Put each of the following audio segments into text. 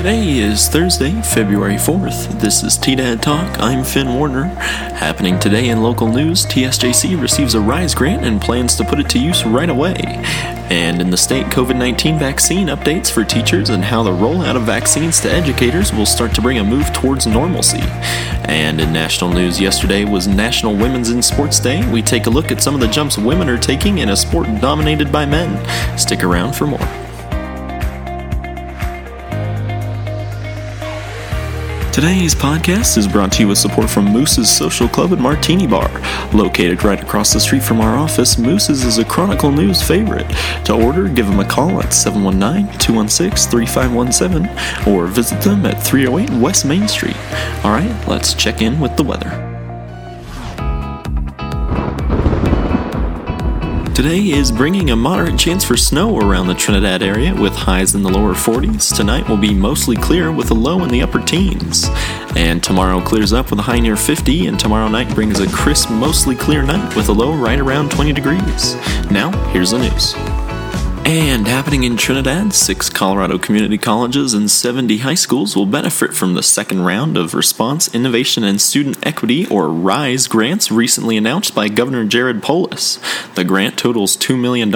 Today is Thursday, February 4th. This is T-Dad Talk. I'm Finn Warner. Happening today in local news, TSJC receives a RISE grant and plans to put it to use right away. And in the state, COVID 19 vaccine updates for teachers and how the rollout of vaccines to educators will start to bring a move towards normalcy. And in national news, yesterday was National Women's in Sports Day. We take a look at some of the jumps women are taking in a sport dominated by men. Stick around for more. Today's podcast is brought to you with support from Moose's Social Club and Martini Bar. Located right across the street from our office, Moose's is a Chronicle News favorite. To order, give them a call at 719 216 3517 or visit them at 308 West Main Street. All right, let's check in with the weather. Today is bringing a moderate chance for snow around the Trinidad area with highs in the lower 40s. Tonight will be mostly clear with a low in the upper teens. And tomorrow clears up with a high near 50, and tomorrow night brings a crisp, mostly clear night with a low right around 20 degrees. Now, here's the news. And happening in Trinidad, six Colorado community colleges and 70 high schools will benefit from the second round of Response, Innovation, and Student Equity, or RISE, grants recently announced by Governor Jared Polis. The grant totals $2 million.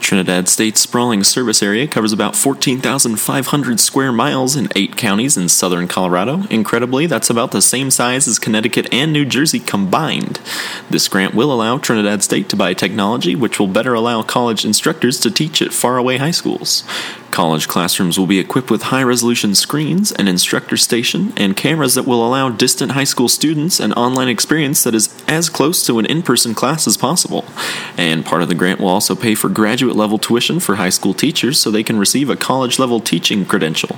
Trinidad State's sprawling service area covers about 14,500 square miles in eight counties in southern Colorado. Incredibly, that's about the same size as Connecticut and New Jersey combined. This grant will allow Trinidad State to buy technology which will better allow college instructors to teach at faraway high schools. College classrooms will be equipped with high resolution screens, an instructor station, and cameras that will allow distant high school students an online experience that is as close to an in person class as possible. And part of the grant will also pay for graduate level tuition for high school teachers so they can receive a college level teaching credential.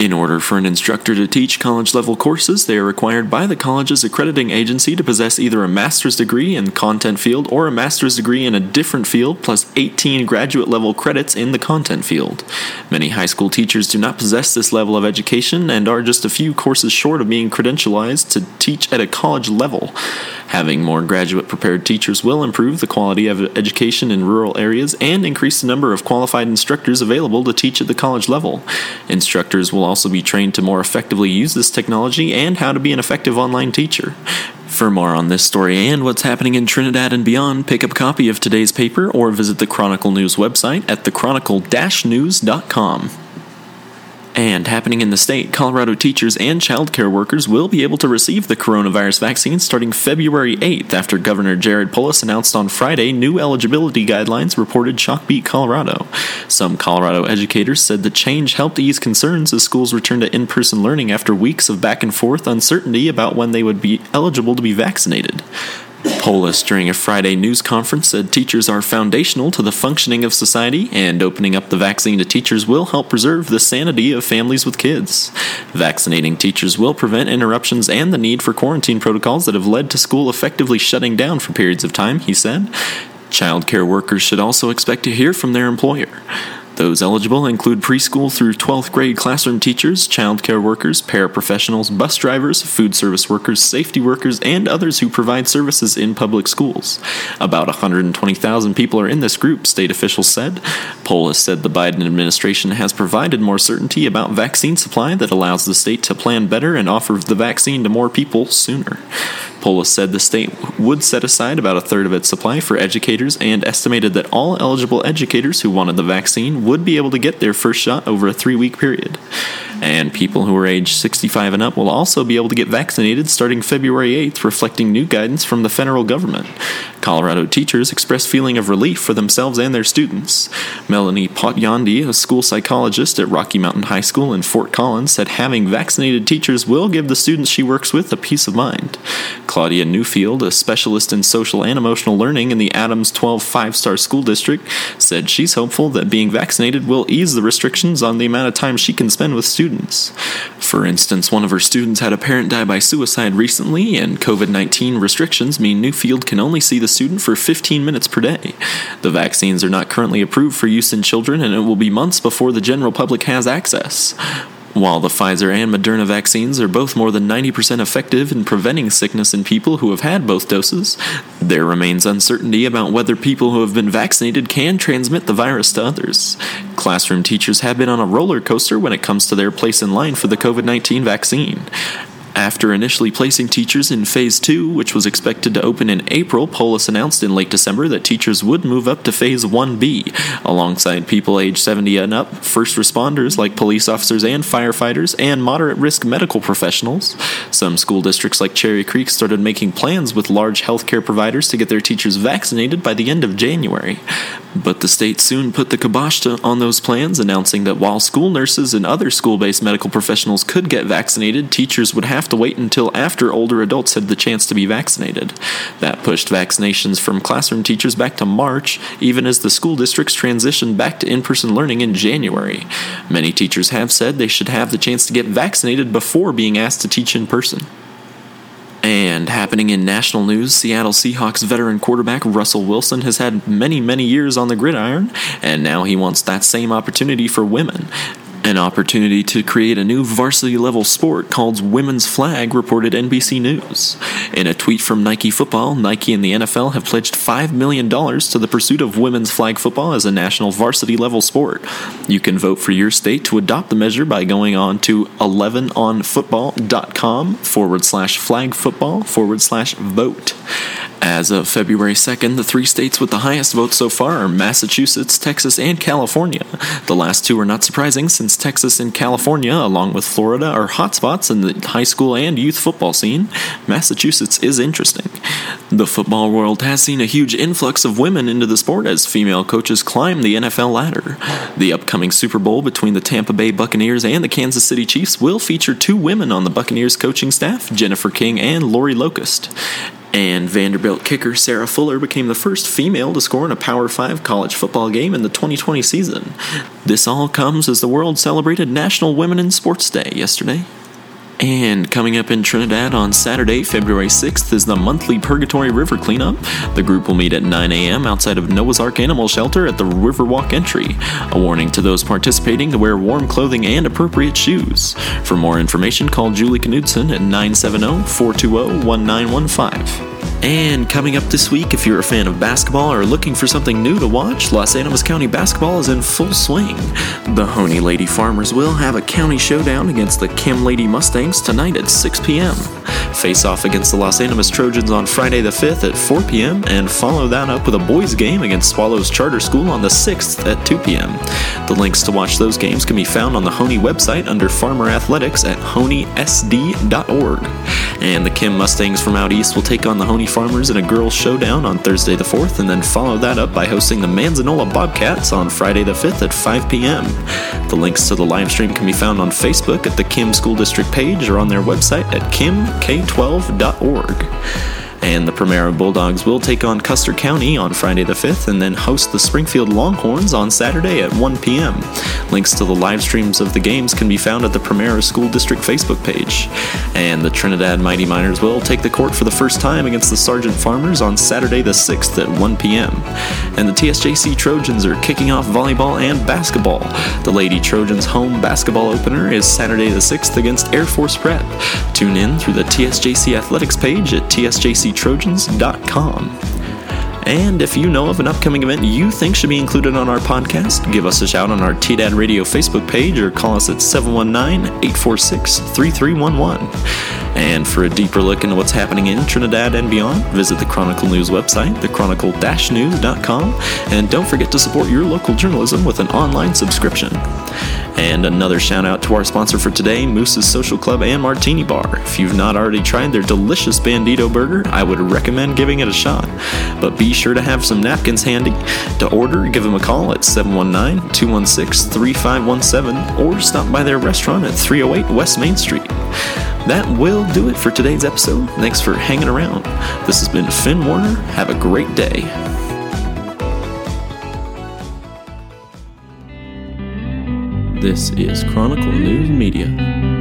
In order for an instructor to teach college level courses, they are required by the college's accrediting agency to possess either a master's degree in content field or a master's degree in a different field plus 18 graduate level credits in the content field. Many high school teachers do not possess this level of education and are just a few courses short of being credentialized to teach at a college level. Having more graduate prepared teachers will improve the quality of education in rural areas and increase the number of qualified instructors available to teach at the college level. Instructors will also be trained to more effectively use this technology and how to be an effective online teacher. For more on this story and what's happening in Trinidad and beyond, pick up a copy of today's paper or visit the Chronicle News website at thechronicle-news.com. And happening in the state, Colorado teachers and childcare workers will be able to receive the coronavirus vaccine starting February 8th after Governor Jared Polis announced on Friday new eligibility guidelines reported Chalkbeat, Colorado. Some Colorado educators said the change helped ease concerns as schools returned to in person learning after weeks of back and forth uncertainty about when they would be eligible to be vaccinated. Polis, during a Friday news conference, said teachers are foundational to the functioning of society, and opening up the vaccine to teachers will help preserve the sanity of families with kids. Vaccinating teachers will prevent interruptions and the need for quarantine protocols that have led to school effectively shutting down for periods of time, he said. Childcare workers should also expect to hear from their employer. Those eligible include preschool through 12th grade classroom teachers, childcare workers, paraprofessionals, bus drivers, food service workers, safety workers, and others who provide services in public schools. About 120,000 people are in this group, state officials said. Polis said the Biden administration has provided more certainty about vaccine supply that allows the state to plan better and offer the vaccine to more people sooner. Polis said the state would set aside about a third of its supply for educators and estimated that all eligible educators who wanted the vaccine would be able to get their first shot over a three week period. And people who are age 65 and up will also be able to get vaccinated starting February 8th, reflecting new guidance from the federal government. Colorado teachers expressed feeling of relief for themselves and their students. Melanie Potyondi, a school psychologist at Rocky Mountain High School in Fort Collins, said having vaccinated teachers will give the students she works with a peace of mind. Claudia Newfield, a specialist in social and emotional learning in the Adams 12 five star school district, said she's hopeful that being vaccinated will ease the restrictions on the amount of time she can spend with students. For instance, one of her students had a parent die by suicide recently, and COVID 19 restrictions mean Newfield can only see the student for 15 minutes per day. The vaccines are not currently approved for use in children, and it will be months before the general public has access. While the Pfizer and Moderna vaccines are both more than 90% effective in preventing sickness in people who have had both doses, there remains uncertainty about whether people who have been vaccinated can transmit the virus to others. Classroom teachers have been on a roller coaster when it comes to their place in line for the COVID 19 vaccine. After initially placing teachers in Phase 2, which was expected to open in April, Polis announced in late December that teachers would move up to Phase 1B, alongside people age 70 and up, first responders like police officers and firefighters, and moderate risk medical professionals. Some school districts like Cherry Creek started making plans with large healthcare providers to get their teachers vaccinated by the end of January. But the state soon put the kibosh to, on those plans, announcing that while school nurses and other school based medical professionals could get vaccinated, teachers would have to wait until after older adults had the chance to be vaccinated. That pushed vaccinations from classroom teachers back to March, even as the school districts transitioned back to in person learning in January. Many teachers have said they should have the chance to get vaccinated before being asked to teach in person. And happening in national news, Seattle Seahawks veteran quarterback Russell Wilson has had many, many years on the gridiron, and now he wants that same opportunity for women. An opportunity to create a new varsity level sport called Women's Flag, reported NBC News. In a tweet from Nike Football, Nike and the NFL have pledged $5 million to the pursuit of women's flag football as a national varsity level sport. You can vote for your state to adopt the measure by going on to 11onfootball.com forward slash flag football forward slash vote. As of February 2nd, the three states with the highest votes so far are Massachusetts, Texas, and California. The last two are not surprising since Texas and California, along with Florida, are hotspots in the high school and youth football scene. Massachusetts is interesting. The football world has seen a huge influx of women into the sport as female coaches climb the NFL ladder. The upcoming Super Bowl between the Tampa Bay Buccaneers and the Kansas City Chiefs will feature two women on the Buccaneers coaching staff, Jennifer King and Lori Locust. And Vanderbilt kicker Sarah Fuller became the first female to score in a Power 5 college football game in the 2020 season. This all comes as the world celebrated National Women in Sports Day yesterday. And coming up in Trinidad on Saturday, February 6th, is the monthly Purgatory River cleanup. The group will meet at 9 a.m. outside of Noah's Ark Animal Shelter at the Riverwalk entry. A warning to those participating to wear warm clothing and appropriate shoes. For more information, call Julie Knudsen at 970 420 1915. And coming up this week, if you're a fan of basketball or looking for something new to watch, Las Animas County basketball is in full swing. The Hoehne Lady Farmers will have a county showdown against the Kim Lady Mustangs tonight at 6 p.m. Face off against the Las Animas Trojans on Friday the 5th at 4 p.m. and follow that up with a boys game against Swallows Charter School on the 6th at 2 p.m. The links to watch those games can be found on the Hoehne website under Farmer Athletics at honeysd.org. And the Kim Mustangs from out east will take on the Hoehne Farmers in a girls' showdown on Thursday the 4th, and then follow that up by hosting the Manzanola Bobcats on Friday the 5th at 5 p.m. The links to the live stream can be found on Facebook at the Kim School District page or on their website at kimk12.org. And the Primero Bulldogs will take on Custer County on Friday the 5th and then host the Springfield Longhorns on Saturday at 1 p.m. Links to the live streams of the games can be found at the Primero School District Facebook page. And the Trinidad Mighty Miners will take the court for the first time against the Sargent Farmers on Saturday the 6th at 1 p.m. And the TSJC Trojans are kicking off volleyball and basketball. The Lady Trojans home basketball opener is Saturday the 6th against Air Force Prep. Tune in through the TSJC Athletics page at tsjctrojans.com. And if you know of an upcoming event you think should be included on our podcast, give us a shout on our TDAD Radio Facebook page or call us at 719 846 3311. And for a deeper look into what's happening in Trinidad and beyond, visit the Chronicle News website, thechronicle-news.com, and don't forget to support your local journalism with an online subscription. And another shout out to our sponsor for today, Moose's Social Club and Martini Bar. If you've not already tried their delicious Bandito burger, I would recommend giving it a shot. But be sure to have some napkins handy. To order, give them a call at 719 216 3517 or stop by their restaurant at 308 West Main Street. That will do it for today's episode. Thanks for hanging around. This has been Finn Warner. Have a great day. This is Chronicle News Media.